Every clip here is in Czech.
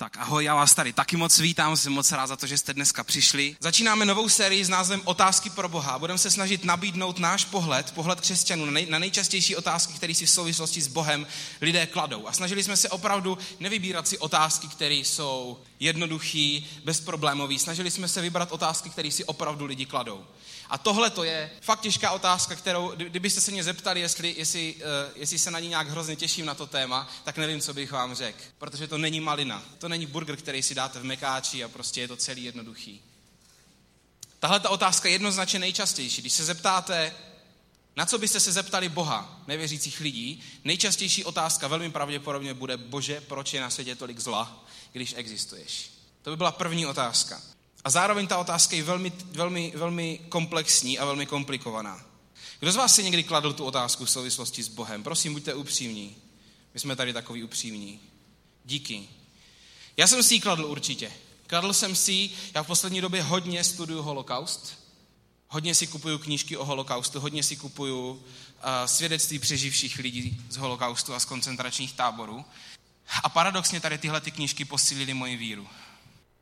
Tak ahoj, já vás tady taky moc vítám, jsem moc rád za to, že jste dneska přišli. Začínáme novou sérii s názvem Otázky pro Boha. Budeme se snažit nabídnout náš pohled, pohled křesťanů na, nej, na nejčastější otázky, které si v souvislosti s Bohem lidé kladou. A snažili jsme se opravdu nevybírat si otázky, které jsou jednoduché, bezproblémové. Snažili jsme se vybrat otázky, které si opravdu lidi kladou. A tohle to je fakt těžká otázka, kterou, kdybyste se mě zeptali, jestli, jestli, uh, jestli se na ní nějak hrozně těším na to téma, tak nevím, co bych vám řekl. Protože to není malina. To není burger, který si dáte v mekáči a prostě je to celý jednoduchý. Tahle ta otázka je jednoznačně nejčastější. Když se zeptáte, na co byste se zeptali Boha, nevěřících lidí, nejčastější otázka velmi pravděpodobně bude, bože, proč je na světě tolik zla, když existuješ? To by byla první otázka. A zároveň ta otázka je velmi, velmi, velmi komplexní a velmi komplikovaná. Kdo z vás si někdy kladl tu otázku v souvislosti s Bohem? Prosím, buďte upřímní. My jsme tady takový upřímní. Díky. Já jsem si ji kladl určitě. Kladl jsem si, já v poslední době hodně studuju holokaust. Hodně si kupuju knížky o holokaustu, hodně si kupuju uh, svědectví přeživších lidí z holokaustu a z koncentračních táborů. A paradoxně tady tyhle ty knížky posílily moji víru.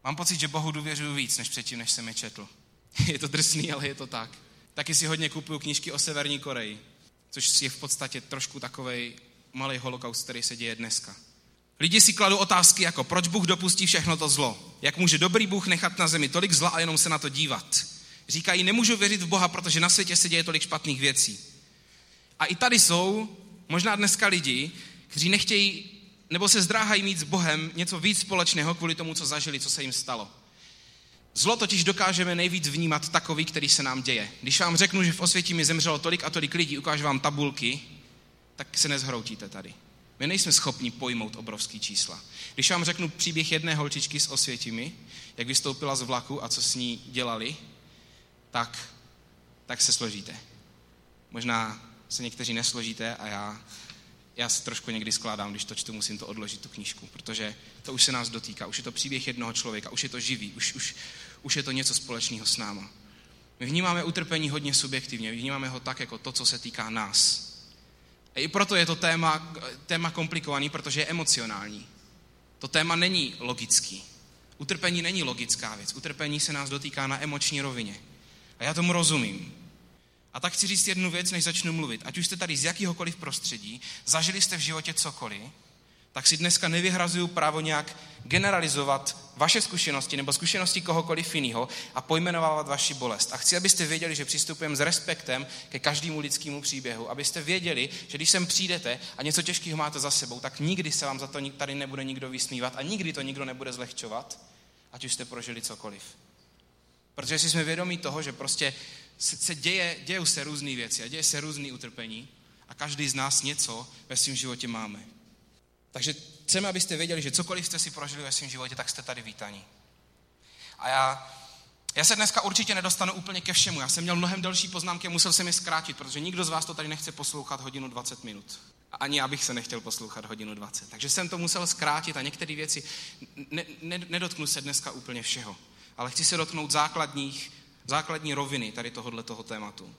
Mám pocit, že Bohu důvěřuji víc, než předtím, než jsem je četl. je to drsný, ale je to tak. Taky si hodně kupuju knížky o Severní Koreji, což je v podstatě trošku takový malý holokaust, který se děje dneska. Lidi si kladou otázky jako, proč Bůh dopustí všechno to zlo? Jak může dobrý Bůh nechat na zemi tolik zla a jenom se na to dívat? Říkají, nemůžu věřit v Boha, protože na světě se děje tolik špatných věcí. A i tady jsou možná dneska lidi, kteří nechtějí nebo se zdráhají mít s Bohem něco víc společného kvůli tomu, co zažili, co se jim stalo. Zlo totiž dokážeme nejvíc vnímat takový, který se nám děje. Když vám řeknu, že v osvětí mi zemřelo tolik a tolik lidí, ukážu vám tabulky, tak se nezhroutíte tady. My nejsme schopni pojmout obrovský čísla. Když vám řeknu příběh jedné holčičky s osvětimi, jak vystoupila z vlaku a co s ní dělali, tak, tak se složíte. Možná se někteří nesložíte a já já se trošku někdy skládám, když to čtu, musím to odložit, tu knížku, protože to už se nás dotýká, už je to příběh jednoho člověka, už je to živý, už, už, už je to něco společného s náma. My vnímáme utrpení hodně subjektivně, vnímáme ho tak jako to, co se týká nás. A i proto je to téma, téma komplikovaný, protože je emocionální. To téma není logický. Utrpení není logická věc. Utrpení se nás dotýká na emoční rovině. A já tomu rozumím. A tak chci říct jednu věc, než začnu mluvit. Ať už jste tady z jakéhokoliv prostředí, zažili jste v životě cokoliv, tak si dneska nevyhrazuju právo nějak generalizovat vaše zkušenosti nebo zkušenosti kohokoliv jiného a pojmenovávat vaši bolest. A chci, abyste věděli, že přistupujeme s respektem ke každému lidskému příběhu. Abyste věděli, že když sem přijdete a něco těžkého máte za sebou, tak nikdy se vám za to tady nebude nikdo vysmívat a nikdy to nikdo nebude zlehčovat, ať už jste prožili cokoliv. Protože si jsme vědomí toho, že prostě se děje, dějou se různé věci a děje se různé utrpení a každý z nás něco ve svém životě máme. Takže chceme, abyste věděli, že cokoliv jste si prožili ve svém životě, tak jste tady vítaní. A já, já se dneska určitě nedostanu úplně ke všemu. Já jsem měl mnohem delší poznámky a musel jsem je zkrátit, protože nikdo z vás to tady nechce poslouchat hodinu 20 minut. Ani já bych se nechtěl poslouchat hodinu 20. Takže jsem to musel zkrátit a některé věci, ne, ne, nedotknu se dneska úplně všeho. Ale chci se dotknout základních základní roviny tady tohohle toho tématu.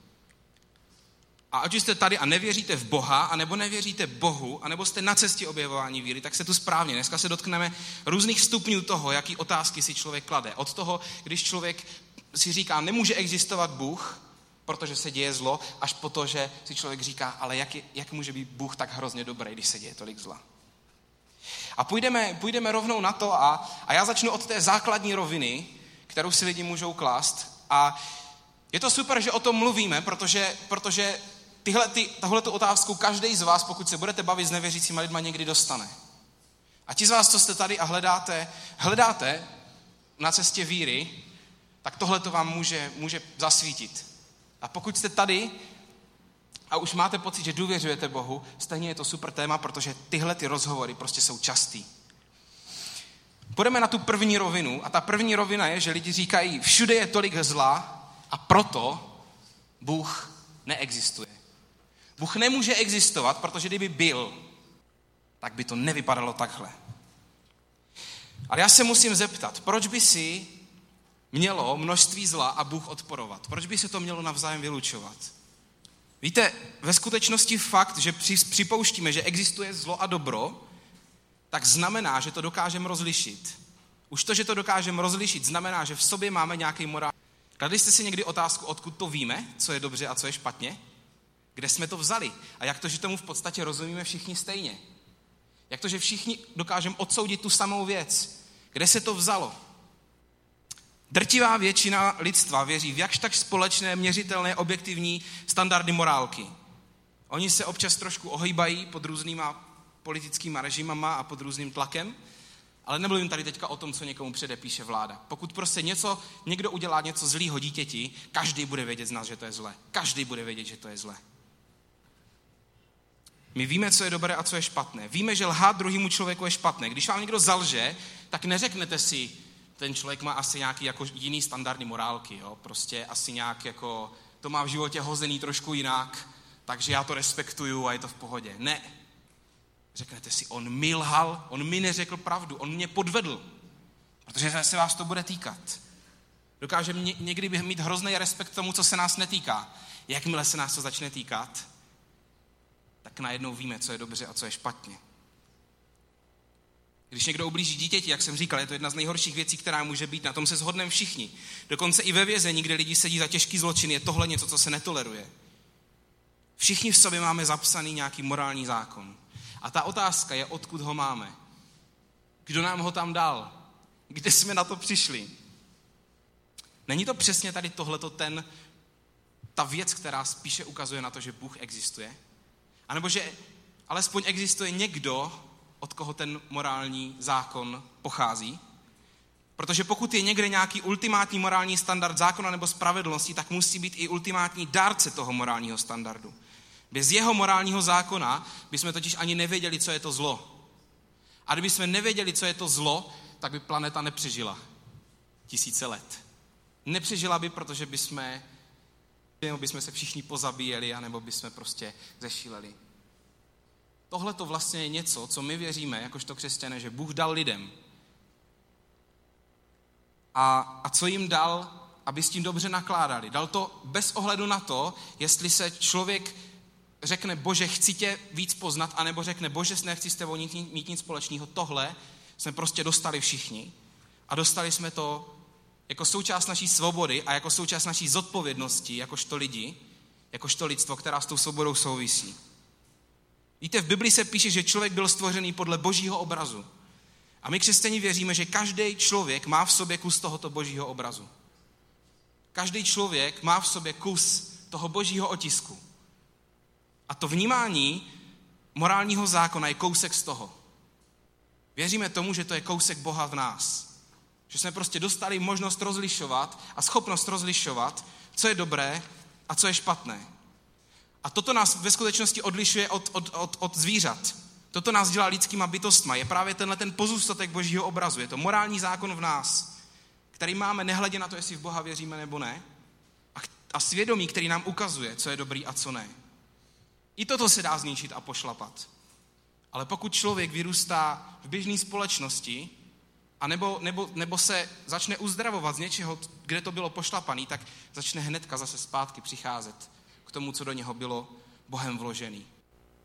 A ať jste tady a nevěříte v Boha, anebo nevěříte Bohu, anebo jste na cestě objevování víry, tak se tu správně. Dneska se dotkneme různých stupňů toho, jaký otázky si člověk klade. Od toho, když člověk si říká, nemůže existovat Bůh, protože se děje zlo, až po to, že si člověk říká, ale jak, je, jak může být Bůh tak hrozně dobrý, když se děje tolik zla. A půjdeme, půjdeme rovnou na to a, a já začnu od té základní roviny, kterou si lidi můžou klást, a je to super, že o tom mluvíme, protože, protože tyhle, ty, tahle tu otázku každý z vás, pokud se budete bavit s nevěřícími lidmi, někdy dostane. A ti z vás, co jste tady a hledáte, hledáte na cestě víry, tak tohle to vám může, může zasvítit. A pokud jste tady a už máte pocit, že důvěřujete Bohu, stejně je to super téma, protože tyhle ty rozhovory prostě jsou častý. Půjdeme na tu první rovinu a ta první rovina je, že lidi říkají, všude je tolik zla a proto Bůh neexistuje. Bůh nemůže existovat, protože kdyby byl, tak by to nevypadalo takhle. Ale já se musím zeptat, proč by si mělo množství zla a Bůh odporovat? Proč by se to mělo navzájem vylučovat? Víte, ve skutečnosti fakt, že připouštíme, že existuje zlo a dobro, tak znamená, že to dokážeme rozlišit. Už to, že to dokážeme rozlišit, znamená, že v sobě máme nějaký morál. Kladli jste si někdy otázku, odkud to víme, co je dobře a co je špatně? Kde jsme to vzali? A jak to, že tomu v podstatě rozumíme všichni stejně? Jak to, že všichni dokážeme odsoudit tu samou věc? Kde se to vzalo? Drtivá většina lidstva věří v jakž tak společné, měřitelné, objektivní standardy morálky. Oni se občas trošku ohýbají pod různýma politickýma režimama a pod různým tlakem, ale nemluvím tady teďka o tom, co někomu předepíše vláda. Pokud prostě něco, někdo udělá něco zlýho dítěti, každý bude vědět z nás, že to je zlé. Každý bude vědět, že to je zlé. My víme, co je dobré a co je špatné. Víme, že lhát druhému člověku je špatné. Když vám někdo zalže, tak neřeknete si, ten člověk má asi nějaký jako jiný standardní morálky, jo? prostě asi nějak jako, to má v životě hozený trošku jinak, takže já to respektuju a je to v pohodě. Ne. Řeknete si, on mi lhal, on mi neřekl pravdu, on mě podvedl, protože se vás to bude týkat. Dokáže někdy mít hrozný respekt tomu, co se nás netýká. Jakmile se nás to začne týkat, tak najednou víme, co je dobře a co je špatně. Když někdo ublíží dítěti, jak jsem říkal, je to jedna z nejhorších věcí, která může být. Na tom se shodneme všichni. Dokonce i ve vězení, kde lidi sedí za těžký zločin, je tohle něco, co se netoleruje. Všichni v sobě máme zapsaný nějaký morální zákon. A ta otázka je, odkud ho máme. Kdo nám ho tam dal? Kde jsme na to přišli? Není to přesně tady tohleto ten, ta věc, která spíše ukazuje na to, že Bůh existuje? A nebo že alespoň existuje někdo, od koho ten morální zákon pochází. Protože pokud je někde nějaký ultimátní morální standard zákona nebo spravedlnosti, tak musí být i ultimátní dárce toho morálního standardu. Bez jeho morálního zákona bychom totiž ani nevěděli, co je to zlo. A kdybychom nevěděli, co je to zlo, tak by planeta nepřežila tisíce let. Nepřežila by, protože bychom, bychom se všichni pozabíjeli, anebo bychom prostě zešíleli. Tohle to vlastně je něco, co my věříme, jakožto křesťané, že Bůh dal lidem. A, a co jim dal, aby s tím dobře nakládali. Dal to bez ohledu na to, jestli se člověk řekne, bože, chci tě víc poznat, anebo řekne, bože, nechci s tebou mít, mít nic společného. Tohle jsme prostě dostali všichni. A dostali jsme to jako součást naší svobody a jako součást naší zodpovědnosti, jakožto lidi, jakožto lidstvo, která s tou svobodou souvisí. Víte, v Biblii se píše, že člověk byl stvořený podle božího obrazu. A my křesťani věříme, že každý člověk má v sobě kus tohoto božího obrazu. Každý člověk má v sobě kus toho božího otisku. A to vnímání morálního zákona je kousek z toho. Věříme tomu, že to je kousek Boha v nás. Že jsme prostě dostali možnost rozlišovat a schopnost rozlišovat, co je dobré a co je špatné. A toto nás ve skutečnosti odlišuje od, od, od, od zvířat. Toto nás dělá lidskýma bytostma. Je právě tenhle ten pozůstatek božího obrazu. Je to morální zákon v nás, který máme nehledě na to, jestli v Boha věříme nebo ne. A, a svědomí, který nám ukazuje, co je dobrý a co ne. I toto se dá zničit a pošlapat. Ale pokud člověk vyrůstá v běžné společnosti, a nebo, nebo, nebo se začne uzdravovat z něčeho, kde to bylo pošlapaný, tak začne hnedka zase zpátky přicházet k tomu, co do něho bylo Bohem vložený.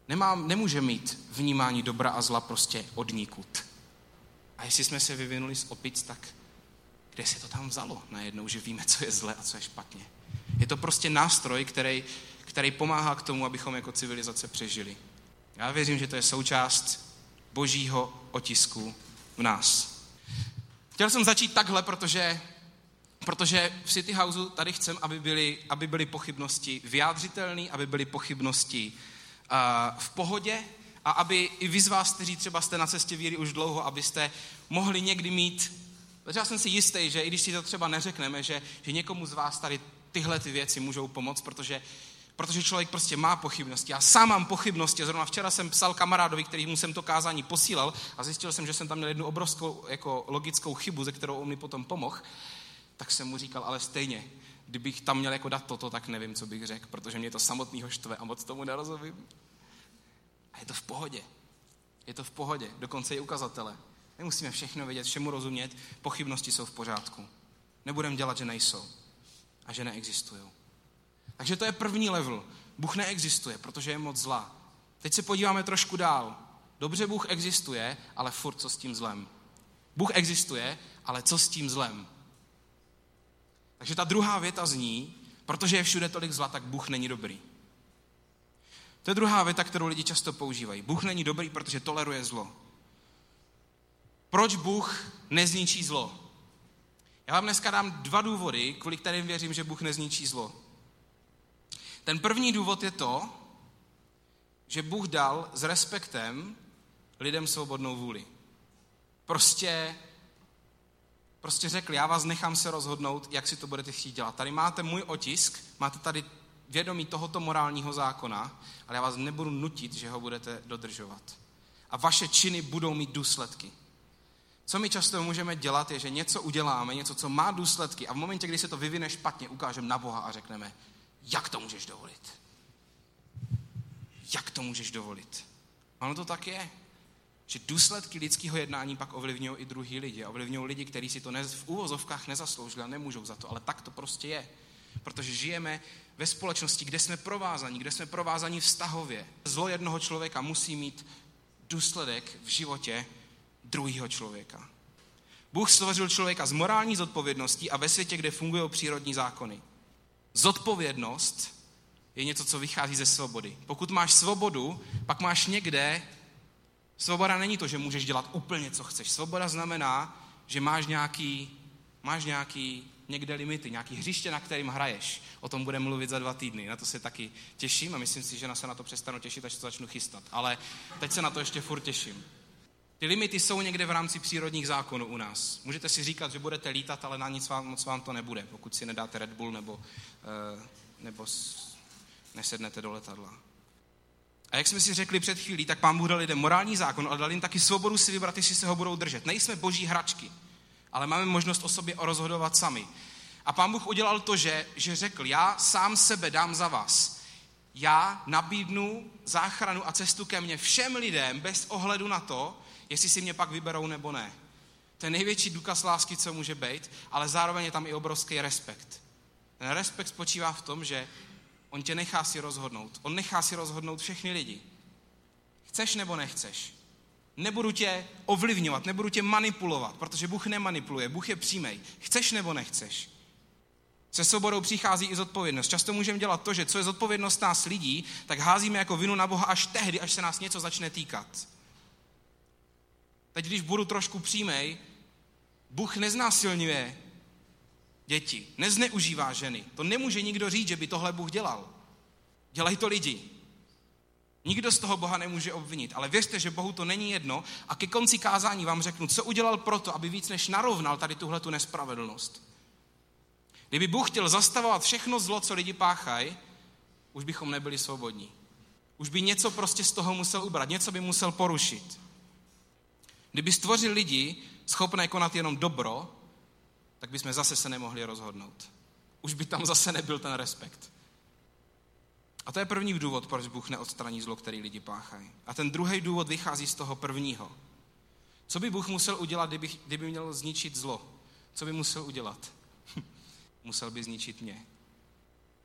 Nemám, nemůže mít vnímání dobra a zla prostě odnikud. A jestli jsme se vyvinuli z opic, tak kde se to tam vzalo najednou, že víme, co je zle a co je špatně. Je to prostě nástroj, který, který pomáhá k tomu, abychom jako civilizace přežili. Já věřím, že to je součást božího otisku v nás. Chtěl jsem začít takhle, protože Protože v City Houseu tady chcem, aby byly, aby byly pochybnosti vyjádřitelné, aby byly pochybnosti uh, v pohodě a aby i vy z vás, kteří třeba jste na cestě víry už dlouho, abyste mohli někdy mít, protože já jsem si jistý, že i když si to třeba neřekneme, že, že někomu z vás tady tyhle ty věci můžou pomoct, protože protože člověk prostě má pochybnosti. Já sám mám pochybnosti. Zrovna včera jsem psal kamarádovi, který mu jsem to kázání posílal a zjistil jsem, že jsem tam měl jednu obrovskou jako logickou chybu, ze kterou on mi potom pomohl tak jsem mu říkal, ale stejně, kdybych tam měl jako dát toto, tak nevím, co bych řekl, protože mě to samotného štve a moc tomu nerozumím. A je to v pohodě. Je to v pohodě, dokonce i ukazatele. Nemusíme všechno vědět, všemu rozumět, pochybnosti jsou v pořádku. Nebudeme dělat, že nejsou a že neexistují. Takže to je první level. Bůh neexistuje, protože je moc zlá. Teď se podíváme trošku dál. Dobře, Bůh existuje, ale furt co s tím zlem. Bůh existuje, ale co s tím zlem? Takže ta druhá věta zní, protože je všude tolik zla, tak Bůh není dobrý. To je druhá věta, kterou lidi často používají. Bůh není dobrý, protože toleruje zlo. Proč Bůh nezničí zlo? Já vám dneska dám dva důvody, kvůli kterým věřím, že Bůh nezničí zlo. Ten první důvod je to, že Bůh dal s respektem lidem svobodnou vůli. Prostě, prostě řekl, já vás nechám se rozhodnout, jak si to budete chtít dělat. Tady máte můj otisk, máte tady vědomí tohoto morálního zákona, ale já vás nebudu nutit, že ho budete dodržovat. A vaše činy budou mít důsledky. Co my často můžeme dělat, je, že něco uděláme, něco, co má důsledky a v momentě, kdy se to vyvine špatně, ukážeme na Boha a řekneme, jak to můžeš dovolit? Jak to můžeš dovolit? Ono to tak je. Že důsledky lidského jednání pak ovlivňují i druhý lidi. Ovlivňují lidi, kteří si to v úvozovkách nezasloužili a nemůžou za to. Ale tak to prostě je. Protože žijeme ve společnosti, kde jsme provázaní, kde jsme provázaní vztahově. Zlo jednoho člověka musí mít důsledek v životě druhého člověka. Bůh stvořil člověka z morální zodpovědností a ve světě, kde fungují přírodní zákony. Zodpovědnost je něco, co vychází ze svobody. Pokud máš svobodu, pak máš někde, svoboda není to, že můžeš dělat úplně, co chceš. Svoboda znamená, že máš nějaký, máš nějaký někde limity, nějaký hřiště, na kterým hraješ. O tom budeme mluvit za dva týdny. Na to se taky těším a myslím si, že na se na to přestanu těšit, až to začnu chystat. Ale teď se na to ještě furt těším. Ty limity jsou někde v rámci přírodních zákonů u nás. Můžete si říkat, že budete lítat, ale na nic vám, moc vám to nebude, pokud si nedáte Red Bull nebo, uh, nebo nesednete do letadla. A jak jsme si řekli před chvílí, tak pán Bůh dal lidem morální zákon, ale dal jim taky svobodu si vybrat, jestli se ho budou držet. Nejsme boží hračky, ale máme možnost o sobě rozhodovat sami. A pán Bůh udělal to, že, že řekl, já sám sebe dám za vás. Já nabídnu záchranu a cestu ke mně všem lidem bez ohledu na to, jestli si mě pak vyberou nebo ne. To je největší důkaz lásky, co může být, ale zároveň je tam i obrovský respekt. Ten respekt spočívá v tom, že on tě nechá si rozhodnout. On nechá si rozhodnout všechny lidi. Chceš nebo nechceš. Nebudu tě ovlivňovat, nebudu tě manipulovat, protože Bůh nemanipuluje, Bůh je přímej. Chceš nebo nechceš. Se svobodou přichází i zodpovědnost. Často můžeme dělat to, že co je zodpovědnost nás lidí, tak házíme jako vinu na Boha až tehdy, až se nás něco začne týkat. Teď, když budu trošku přímej, Bůh neznásilňuje děti, nezneužívá ženy. To nemůže nikdo říct, že by tohle Bůh dělal. Dělají to lidi. Nikdo z toho Boha nemůže obvinit, ale věřte, že Bohu to není jedno a ke konci kázání vám řeknu, co udělal proto, aby víc než narovnal tady tuhle tu nespravedlnost. Kdyby Bůh chtěl zastavovat všechno zlo, co lidi páchají, už bychom nebyli svobodní. Už by něco prostě z toho musel ubrat, něco by musel porušit. Kdyby stvořil lidi schopné konat jenom dobro, tak bychom zase se nemohli rozhodnout. Už by tam zase nebyl ten respekt. A to je první důvod, proč Bůh neodstraní zlo, který lidi páchají. A ten druhý důvod vychází z toho prvního. Co by Bůh musel udělat, kdyby, kdyby měl zničit zlo? Co by musel udělat? musel by zničit mě.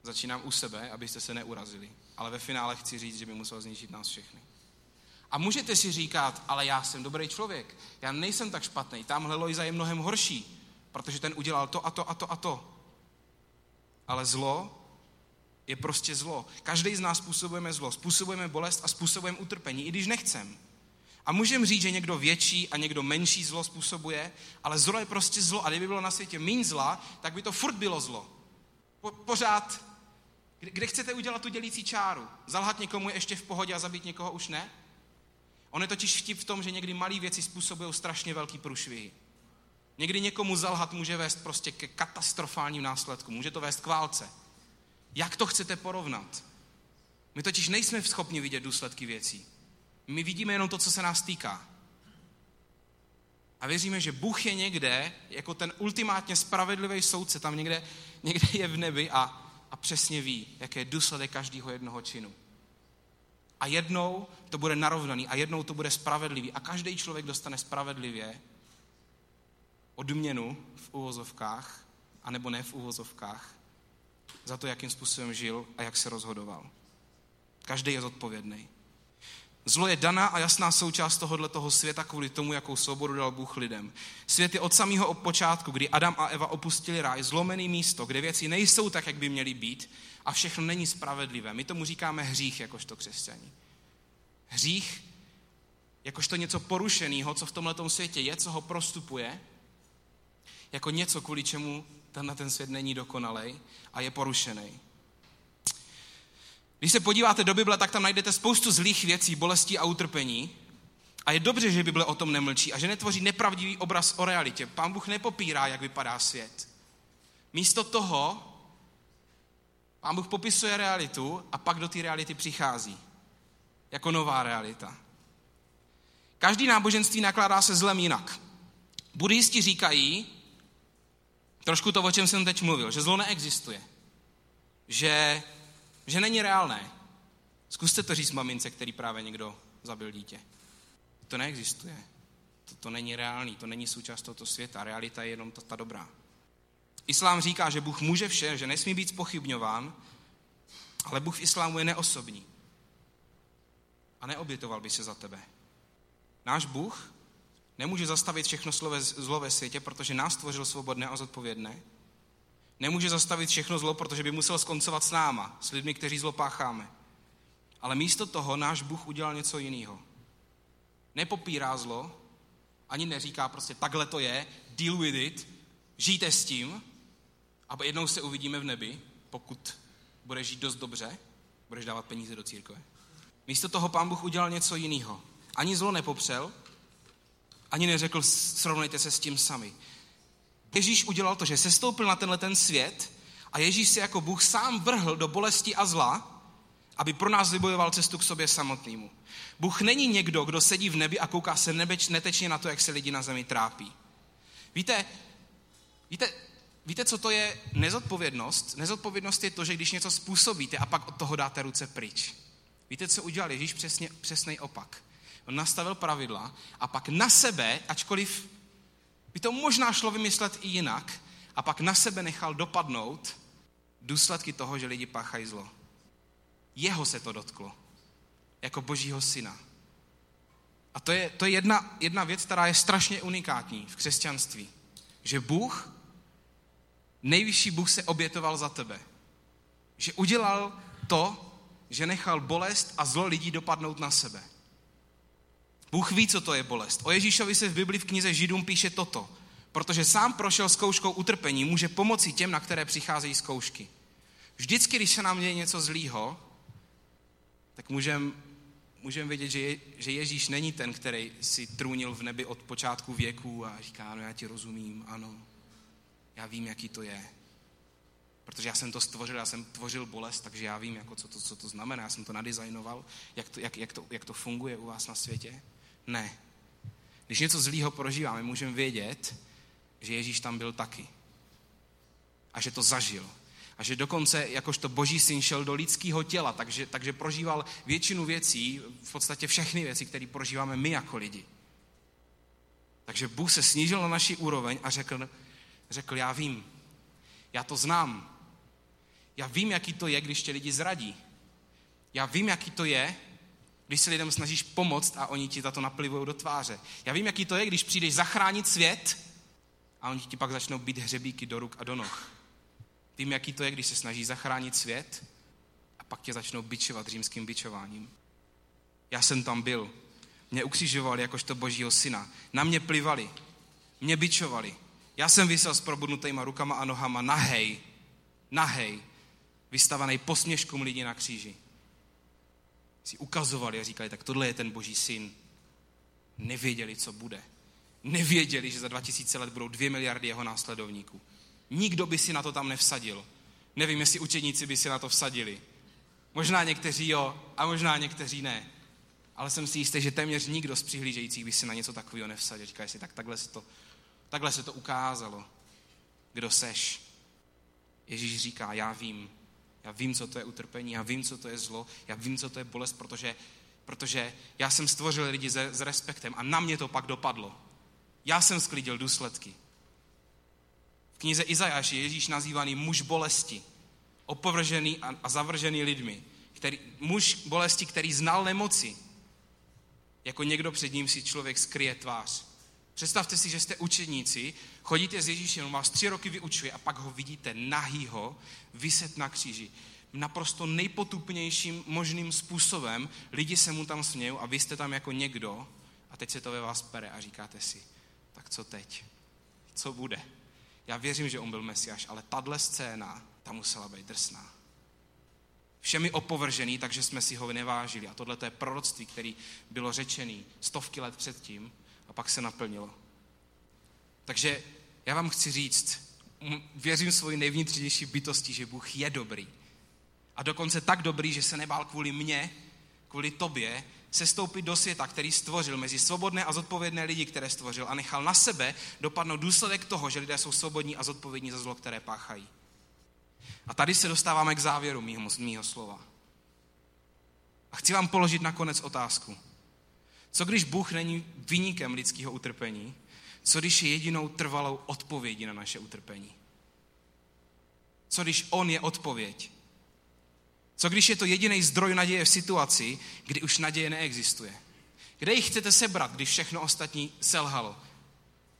Začínám u sebe, abyste se neurazili. Ale ve finále chci říct, že by musel zničit nás všechny. A můžete si říkat, ale já jsem dobrý člověk, já nejsem tak špatný, tamhle Lojza je mnohem horší, protože ten udělal to a to a to a to. Ale zlo je prostě zlo. Každý z nás způsobujeme zlo, způsobujeme bolest a způsobujeme utrpení, i když nechcem. A můžeme říct, že někdo větší a někdo menší zlo způsobuje, ale zlo je prostě zlo. A kdyby bylo na světě méně zla, tak by to furt bylo zlo. Po, pořád. Kde, kde chcete udělat tu dělící čáru? Zalhat někomu je ještě v pohodě a zabít někoho už ne? On je totiž vtip v tom, že někdy malé věci způsobují strašně velký průšvihy. Někdy někomu zalhat může vést prostě ke katastrofálním následkům. Může to vést k válce. Jak to chcete porovnat? My totiž nejsme schopni vidět důsledky věcí. My vidíme jenom to, co se nás týká. A věříme, že Bůh je někde, jako ten ultimátně spravedlivý soudce, tam někde, někde je v nebi a, a přesně ví, jaké je důsledek každého jednoho činu. A jednou to bude narovnaný a jednou to bude spravedlivý. A každý člověk dostane spravedlivě odměnu v uvozovkách, anebo ne v uvozovkách, za to, jakým způsobem žil a jak se rozhodoval. Každý je zodpovědný. Zlo je daná a jasná součást tohohle toho světa kvůli tomu, jakou svobodu dal Bůh lidem. Svět je od samého počátku, kdy Adam a Eva opustili ráj, zlomený místo, kde věci nejsou tak, jak by měly být a všechno není spravedlivé. My tomu říkáme hřích, jakožto křesťani. Hřích, jakožto něco porušeného, co v tomhle světě je, co ho prostupuje, jako něco, kvůli čemu tenhle ten svět není dokonalej a je porušený. Když se podíváte do Bible, tak tam najdete spoustu zlých věcí, bolestí a utrpení. A je dobře, že Bible o tom nemlčí a že netvoří nepravdivý obraz o realitě. Pán Bůh nepopírá, jak vypadá svět. Místo toho Pán Bůh popisuje realitu a pak do té reality přichází. Jako nová realita. Každý náboženství nakládá se zlem jinak. Buddhisti říkají, trošku to, o čem jsem teď mluvil, že zlo neexistuje. Že že není reálné. Zkuste to říct mamince, který právě někdo zabil dítě. To neexistuje. To, to není reálný, to není součást tohoto světa. Realita je jenom ta, ta dobrá. Islám říká, že Bůh může vše, že nesmí být spochybňován, ale Bůh v islámu je neosobní. A neobětoval by se za tebe. Náš Bůh nemůže zastavit všechno zlo ve světě, protože nás stvořil svobodné a zodpovědné Nemůže zastavit všechno zlo, protože by musel skoncovat s náma, s lidmi, kteří zlo pácháme. Ale místo toho náš Bůh udělal něco jiného. Nepopírá zlo, ani neříká prostě takhle to je, deal with it, žijte s tím a jednou se uvidíme v nebi, pokud budeš žít dost dobře, budeš dávat peníze do církve. Místo toho pán Bůh udělal něco jiného. Ani zlo nepopřel, ani neřekl, srovnejte se s tím sami. Ježíš udělal to, že sestoupil na tenhle ten svět a Ježíš se jako Bůh sám vrhl do bolesti a zla, aby pro nás vybojoval cestu k sobě samotnému. Bůh není někdo, kdo sedí v nebi a kouká se nebeč, netečně na to, jak se lidi na zemi trápí. Víte, víte, víte, co to je nezodpovědnost? Nezodpovědnost je to, že když něco způsobíte a pak od toho dáte ruce pryč. Víte, co udělal Ježíš? Přesně, přesný opak. On nastavil pravidla a pak na sebe, ačkoliv by to možná šlo vymyslet i jinak a pak na sebe nechal dopadnout důsledky toho, že lidi páchají zlo. Jeho se to dotklo. Jako božího syna. A to je, to je jedna, jedna věc, která je strašně unikátní v křesťanství. Že Bůh, nejvyšší Bůh se obětoval za tebe. Že udělal to, že nechal bolest a zlo lidí dopadnout na sebe. Bůh ví, co to je bolest. O Ježíšovi se v Bibli v knize Židům píše toto. Protože sám prošel zkouškou utrpení, může pomoci těm, na které přicházejí zkoušky. Vždycky, když se nám děje něco zlýho, tak můžeme můžem vědět, že, je, že Ježíš není ten, který si trůnil v nebi od počátku věku a říká, no já ti rozumím, ano, já vím, jaký to je. Protože já jsem to stvořil, já jsem tvořil bolest, takže já vím, jako co, to, co to znamená, já jsem to nadizajnoval, jak to, jak, jak, to, jak to funguje u vás na světě. Ne. Když něco zlýho prožíváme, můžeme vědět, že Ježíš tam byl taky. A že to zažil. A že dokonce, jakožto boží syn, šel do lidského těla, takže, takže prožíval většinu věcí, v podstatě všechny věci, které prožíváme my jako lidi. Takže Bůh se snížil na naši úroveň a řekl, řekl já vím, já to znám. Já vím, jaký to je, když tě lidi zradí. Já vím, jaký to je, když se lidem snažíš pomoct a oni ti za to naplivují do tváře. Já vím, jaký to je, když přijdeš zachránit svět a oni ti pak začnou být hřebíky do ruk a do noh. Vím, jaký to je, když se snažíš zachránit svět a pak tě začnou bičovat římským bičováním. Já jsem tam byl. Mě ukřižovali jakožto božího syna. Na mě plivali. Mě bičovali. Já jsem vysel s probudnutýma rukama a nohama nahej. Nahej. Vystavaný posměškům lidí na kříži si ukazovali a říkali, tak tohle je ten boží syn. Nevěděli, co bude. Nevěděli, že za 2000 let budou dvě miliardy jeho následovníků. Nikdo by si na to tam nevsadil. Nevím, jestli učeníci by si na to vsadili. Možná někteří jo, a možná někteří ne. Ale jsem si jistý, že téměř nikdo z přihlížejících by si na něco takového nevsadil. Říkají si, tak takhle se to, takhle se to ukázalo. Kdo seš? Ježíš říká, já vím, já vím, co to je utrpení, já vím, co to je zlo, já vím, co to je bolest, protože, protože já jsem stvořil lidi s, s respektem a na mě to pak dopadlo. Já jsem sklidil důsledky. V knize Izajáš je Ježíš nazývaný muž bolesti, opovržený a, a zavržený lidmi. Který, muž bolesti, který znal nemoci. jako někdo před ním si člověk skryje tvář. Představte si, že jste učeníci, chodíte s Ježíšem, on vás tři roky vyučuje a pak ho vidíte nahýho, vyset na kříži. Naprosto nejpotupnějším možným způsobem. Lidi se mu tam smějí a vy jste tam jako někdo a teď se to ve vás pere a říkáte si, tak co teď? Co bude? Já věřím, že on byl mesiáš, ale tahle scéna, ta musela být drsná. Všemi opovržený, takže jsme si ho nevážili. A tohle je proroctví, které bylo řečený stovky let předtím pak se naplnilo. Takže já vám chci říct, věřím svoji nejvnitřnější bytosti, že Bůh je dobrý. A dokonce tak dobrý, že se nebál kvůli mně, kvůli tobě, sestoupit do světa, který stvořil mezi svobodné a zodpovědné lidi, které stvořil a nechal na sebe dopadnout důsledek toho, že lidé jsou svobodní a zodpovědní za zlo, které páchají. A tady se dostáváme k závěru mýho, mýho slova. A chci vám položit nakonec otázku. Co když Bůh není vynikem lidského utrpení? Co když je jedinou trvalou odpovědí na naše utrpení? Co když On je odpověď? Co když je to jediný zdroj naděje v situaci, kdy už naděje neexistuje? Kde ji chcete sebrat, když všechno ostatní selhalo?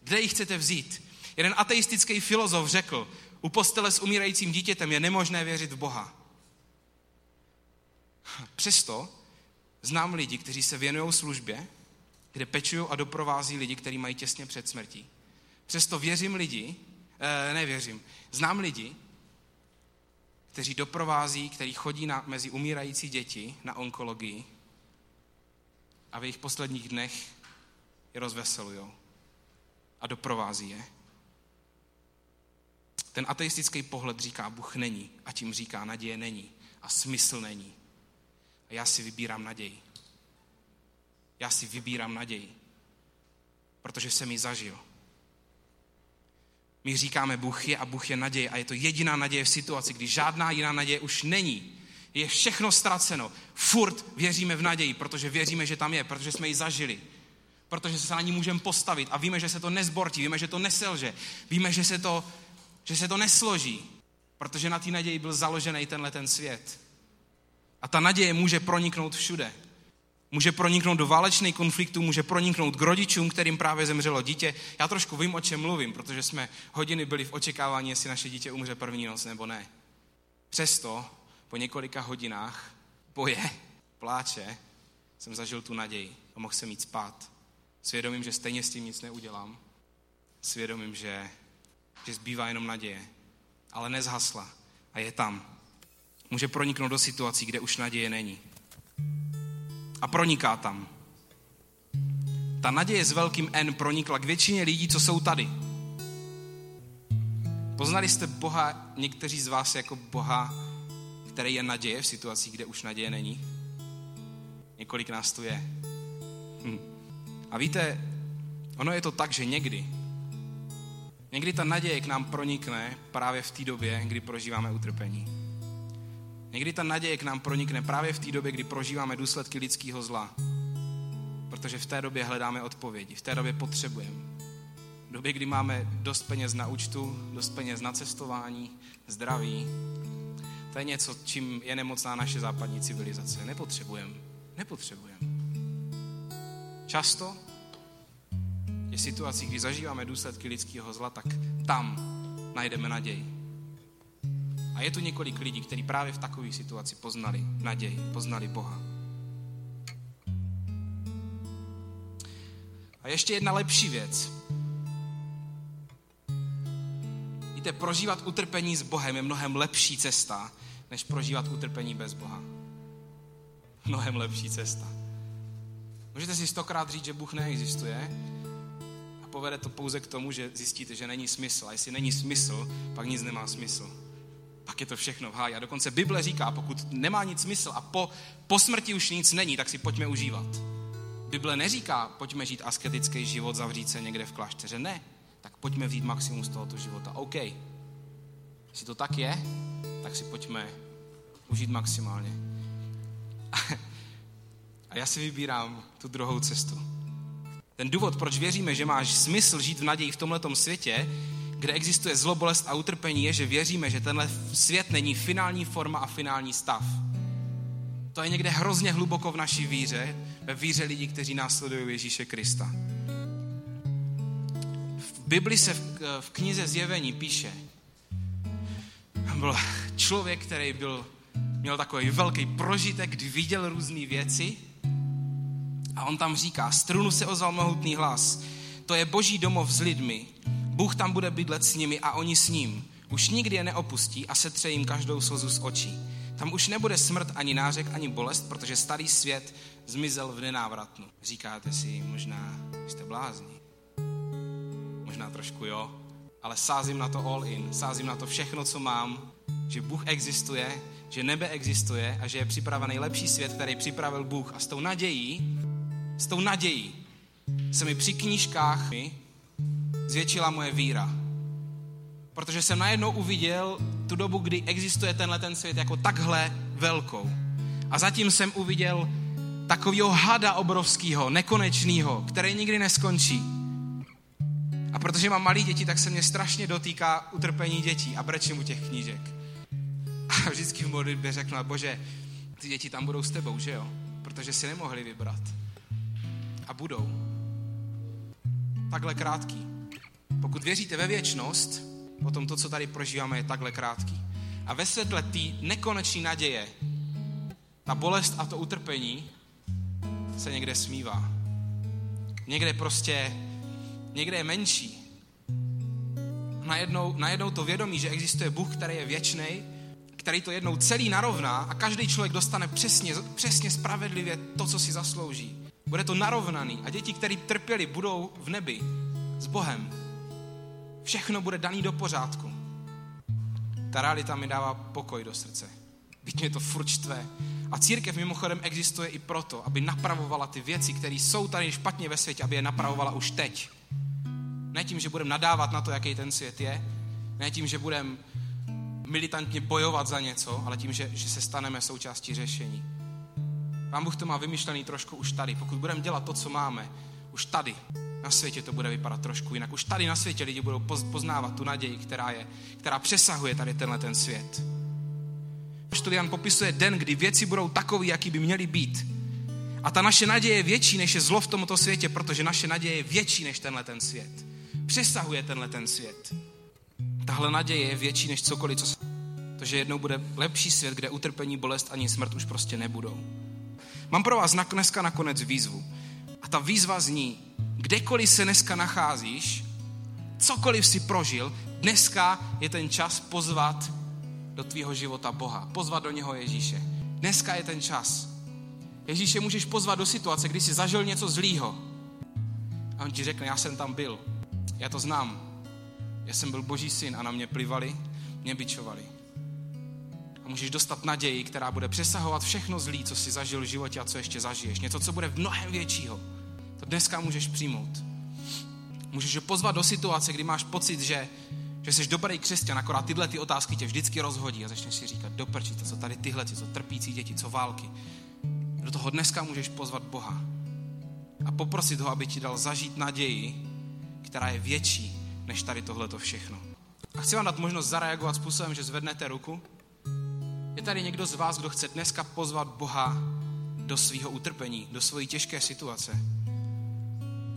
Kde ji chcete vzít? Jeden ateistický filozof řekl, u postele s umírajícím dítětem je nemožné věřit v Boha. Přesto znám lidi, kteří se věnují službě, kde pečují a doprovází lidi, kteří mají těsně před smrtí. Přesto věřím lidi, eh, nevěřím, znám lidi, kteří doprovází, kteří chodí na, mezi umírající děti na onkologii a v jejich posledních dnech je rozveselují a doprovází je. Ten ateistický pohled říká, Bůh není a tím říká, naděje není a smysl není. A já si vybírám naději. Já si vybírám naději, protože jsem ji zažil. My říkáme, Bůh je a Bůh je naděje a je to jediná naděje v situaci, kdy žádná jiná naděje už není. Je všechno ztraceno. Furt věříme v naději, protože věříme, že tam je, protože jsme ji zažili. Protože se na ní můžeme postavit a víme, že se to nezbortí, víme, že to neselže, víme, že se to že se to nesloží, protože na té naději byl založený tenhle ten svět. A ta naděje může proniknout všude. Může proniknout do válečných konfliktů, může proniknout k rodičům, kterým právě zemřelo dítě. Já trošku vím, o čem mluvím, protože jsme hodiny byli v očekávání, jestli naše dítě umře první noc nebo ne. Přesto po několika hodinách boje, pláče, jsem zažil tu naději a mohl jsem jít spát. Svědomím, že stejně s tím nic neudělám. Svědomím, že že zbývá jenom naděje. Ale nezhasla a je tam. Může proniknout do situací, kde už naděje není. A proniká tam. Ta naděje s velkým N pronikla k většině lidí, co jsou tady. Poznali jste Boha, někteří z vás jako Boha, který je naděje v situacích, kde už naděje není? Několik nás tu je. Hm. A víte, ono je to tak, že někdy Někdy ta naděje k nám pronikne právě v té době, kdy prožíváme utrpení. Někdy ta naděje k nám pronikne právě v té době, kdy prožíváme důsledky lidského zla. Protože v té době hledáme odpovědi, v té době potřebujeme. V době, kdy máme dost peněz na účtu, dost peněz na cestování, zdraví, to je něco, čím je nemocná naše západní civilizace. Nepotřebujeme. Nepotřebujeme. Často je situací, kdy zažíváme důsledky lidského zla, tak tam najdeme naději. A je tu několik lidí, kteří právě v takové situaci poznali naději, poznali Boha. A ještě jedna lepší věc. Víte, prožívat utrpení s Bohem je mnohem lepší cesta, než prožívat utrpení bez Boha. Mnohem lepší cesta. Můžete si stokrát říct, že Bůh neexistuje, povede to pouze k tomu, že zjistíte, že není smysl. A jestli není smysl, pak nic nemá smysl. Pak je to všechno v háji. A dokonce Bible říká, pokud nemá nic smysl a po, po smrti už nic není, tak si pojďme užívat. Bible neříká, pojďme žít asketický život, zavřít se někde v klášteře. Ne. Tak pojďme vzít maximum z tohoto života. OK. Jestli to tak je, tak si pojďme užít maximálně. A já si vybírám tu druhou cestu. Ten důvod, proč věříme, že máš smysl žít v naději v tomhletom světě, kde existuje zlo, bolest a utrpení, je, že věříme, že tenhle svět není finální forma a finální stav. To je někde hrozně hluboko v naší víře, ve víře lidí, kteří následují Ježíše Krista. V Bibli se v, v knize Zjevení píše, byl člověk, který byl, měl takový velký prožitek, kdy viděl různé věci a on tam říká, strunu se ozval mohutný hlas, to je boží domov s lidmi, Bůh tam bude bydlet s nimi a oni s ním. Už nikdy je neopustí a setře jim každou slzu z očí. Tam už nebude smrt ani nářek, ani bolest, protože starý svět zmizel v nenávratnu. Říkáte si, možná jste blázni. Možná trošku jo, ale sázím na to all in, sázím na to všechno, co mám, že Bůh existuje, že nebe existuje a že je připravený lepší svět, který připravil Bůh. A s tou nadějí, s tou nadějí se mi při knížkách zvětšila moje víra. Protože jsem najednou uviděl tu dobu, kdy existuje tenhle ten svět jako takhle velkou. A zatím jsem uviděl takového hada obrovského, nekonečného, který nikdy neskončí. A protože mám malý děti, tak se mě strašně dotýká utrpení dětí a brečím u těch knížek. A vždycky v modlitbě řeknu, bože, ty děti tam budou s tebou, že jo? Protože si nemohli vybrat. A budou. Takhle krátký. Pokud věříte ve věčnost, potom to, co tady prožíváme, je takhle krátký. A ve světle té nekonečné naděje, ta bolest a to utrpení se někde smívá. Někde prostě, někde je menší. Najednou, najednou to vědomí, že existuje Bůh, který je věčný, který to jednou celý narovná a každý člověk dostane přesně, přesně spravedlivě to, co si zaslouží. Bude to narovnaný a děti, které trpěli, budou v nebi s Bohem. Všechno bude daný do pořádku. Ta realita mi dává pokoj do srdce. Byť mě to furt štve. A církev mimochodem existuje i proto, aby napravovala ty věci, které jsou tady špatně ve světě, aby je napravovala už teď. Ne tím, že budeme nadávat na to, jaký ten svět je, ne tím, že budeme militantně bojovat za něco, ale tím, že, že se staneme součástí řešení. Pán Bůh to má vymyšlený trošku už tady. Pokud budeme dělat to, co máme, už tady, na světě to bude vypadat trošku jinak. Už tady na světě lidi budou poznávat tu naději, která, je, která přesahuje tady tenhle ten svět. Jan popisuje den, kdy věci budou takový, jaký by měly být. A ta naše naděje je větší, než je zlo v tomto světě, protože naše naděje je větší než tenhle ten svět. Přesahuje tenhle ten svět. Tahle naděje je větší než cokoliv, co to, že jednou bude lepší svět, kde utrpení, bolest ani smrt už prostě nebudou. Mám pro vás dneska nakonec výzvu. A ta výzva zní, kdekoliv se dneska nacházíš, cokoliv si prožil, dneska je ten čas pozvat do tvýho života Boha, pozvat do něho Ježíše. Dneska je ten čas. Ježíše můžeš pozvat do situace, kdy jsi zažil něco zlýho. A on ti řekne, já jsem tam byl, já to znám. Já jsem byl boží syn a na mě plivali, mě bičovali. A můžeš dostat naději, která bude přesahovat všechno zlý, co jsi zažil v životě a co ještě zažiješ. Něco, co bude mnohem většího. To dneska můžeš přijmout. Můžeš ho pozvat do situace, kdy máš pocit, že, že jsi dobrý křesťan, akorát tyhle ty otázky tě vždycky rozhodí a začneš si říkat, doprči, to co tady tyhle, co trpící děti, co války. Do toho dneska můžeš pozvat Boha a poprosit ho, aby ti dal zažít naději, která je větší než tady tohleto všechno. A chci vám dát možnost zareagovat způsobem, že zvednete ruku. Je tady někdo z vás, kdo chce dneska pozvat Boha do svého utrpení, do své těžké situace.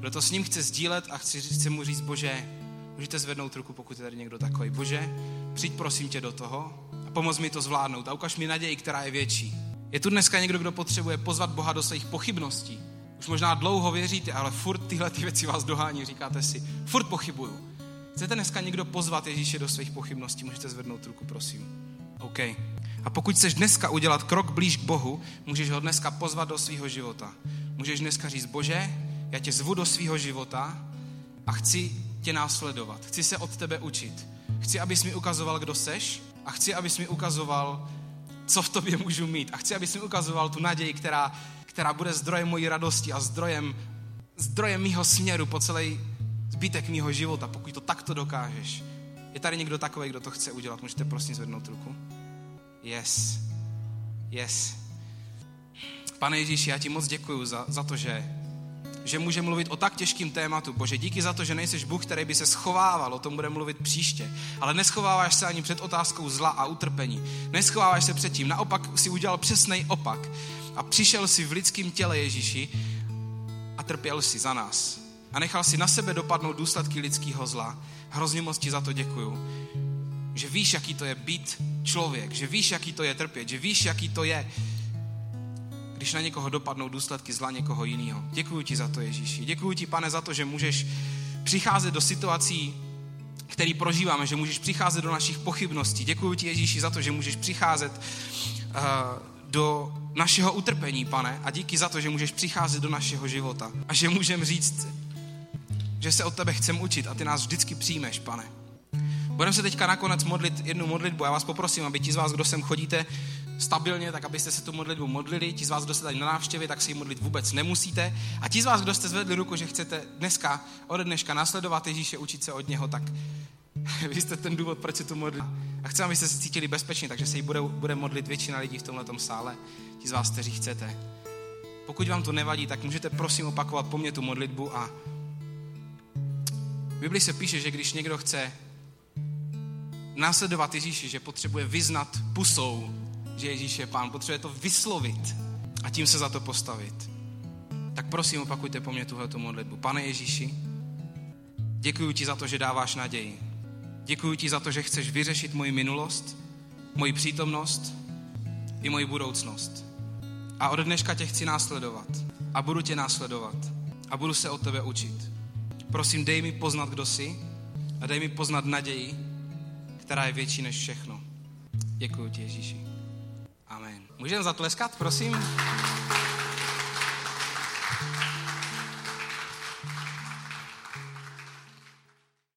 Kdo to s ním chce sdílet a chci, chci mu říct, Bože, můžete zvednout ruku, pokud je tady někdo takový. Bože, přijď prosím tě do toho a pomoz mi to zvládnout a ukaž mi naději, která je větší. Je tu dneska někdo, kdo potřebuje pozvat Boha do svých pochybností. Už možná dlouho věříte, ale furt tyhle ty věci vás dohání, říkáte si, furt pochybuju. Chcete dneska někdo pozvat Ježíše do svých pochybností, můžete zvednout ruku, prosím. OK. A pokud chceš dneska udělat krok blíž k Bohu, můžeš ho dneska pozvat do svého života. Můžeš dneska říct, Bože, já tě zvu do svého života a chci tě následovat. Chci se od tebe učit. Chci, abys mi ukazoval, kdo seš a chci, abys mi ukazoval, co v tobě můžu mít. A chci, abys mi ukazoval tu naději, která, která bude zdrojem mojí radosti a zdrojem, zdrojem mýho směru po celý zbytek mýho života, pokud to takto dokážeš. Je tady někdo takový, kdo to chce udělat? Můžete prosím zvednout ruku? Yes. Yes. Pane Ježíši, já ti moc děkuji za, za to, že že může mluvit o tak těžkým tématu. Bože, díky za to, že nejseš Bůh, který by se schovával, o tom bude mluvit příště. Ale neschováváš se ani před otázkou zla a utrpení. Neschováváš se před tím. Naopak si udělal přesný opak. A přišel si v lidském těle Ježíši a trpěl si za nás. A nechal si na sebe dopadnout důsledky lidského zla. Hrozně moc ti za to děkuju. Že víš, jaký to je být člověk, že víš, jaký to je trpět, že víš, jaký to je když na někoho dopadnou důsledky zla někoho jiného. Děkuji ti za to, Ježíši. Děkuji ti, pane, za to, že můžeš přicházet do situací, který prožíváme, že můžeš přicházet do našich pochybností. Děkuji ti, Ježíši, za to, že můžeš přicházet uh, do našeho utrpení, pane, a díky za to, že můžeš přicházet do našeho života. A že můžeme říct, že se od tebe chcem učit a ty nás vždycky přijmeš, pane. Budeme se teďka nakonec modlit jednu modlitbu. Já vás poprosím, aby ti z vás, kdo sem chodíte, stabilně, tak abyste se tu modlitbu modlili. Ti z vás, kdo jste tady na návštěvě, tak si ji modlit vůbec nemusíte. A ti z vás, kdo jste zvedli ruku, že chcete dneska, ode dneška následovat Ježíše, učit se od něho, tak vy jste ten důvod, proč se tu modlit. A chci, abyste se cítili bezpečně, takže se jí bude, bude modlit většina lidí v tomhle sále. Ti z vás, kteří chcete. Pokud vám to nevadí, tak můžete prosím opakovat po mně tu modlitbu a v Biblii se píše, že když někdo chce následovat Ježíši, že potřebuje vyznat pusou že Ježíš je pán, potřebuje to vyslovit a tím se za to postavit. Tak prosím, opakujte po mně tuhle modlitbu. Pane Ježíši, děkuji ti za to, že dáváš naději. Děkuji ti za to, že chceš vyřešit moji minulost, moji přítomnost i moji budoucnost. A od dneška tě chci následovat. A budu tě následovat. A budu se od tebe učit. Prosím, dej mi poznat, kdo jsi a dej mi poznat naději, která je větší než všechno. Děkuji ti, Ježíši. Můžeme zatleskat, prosím?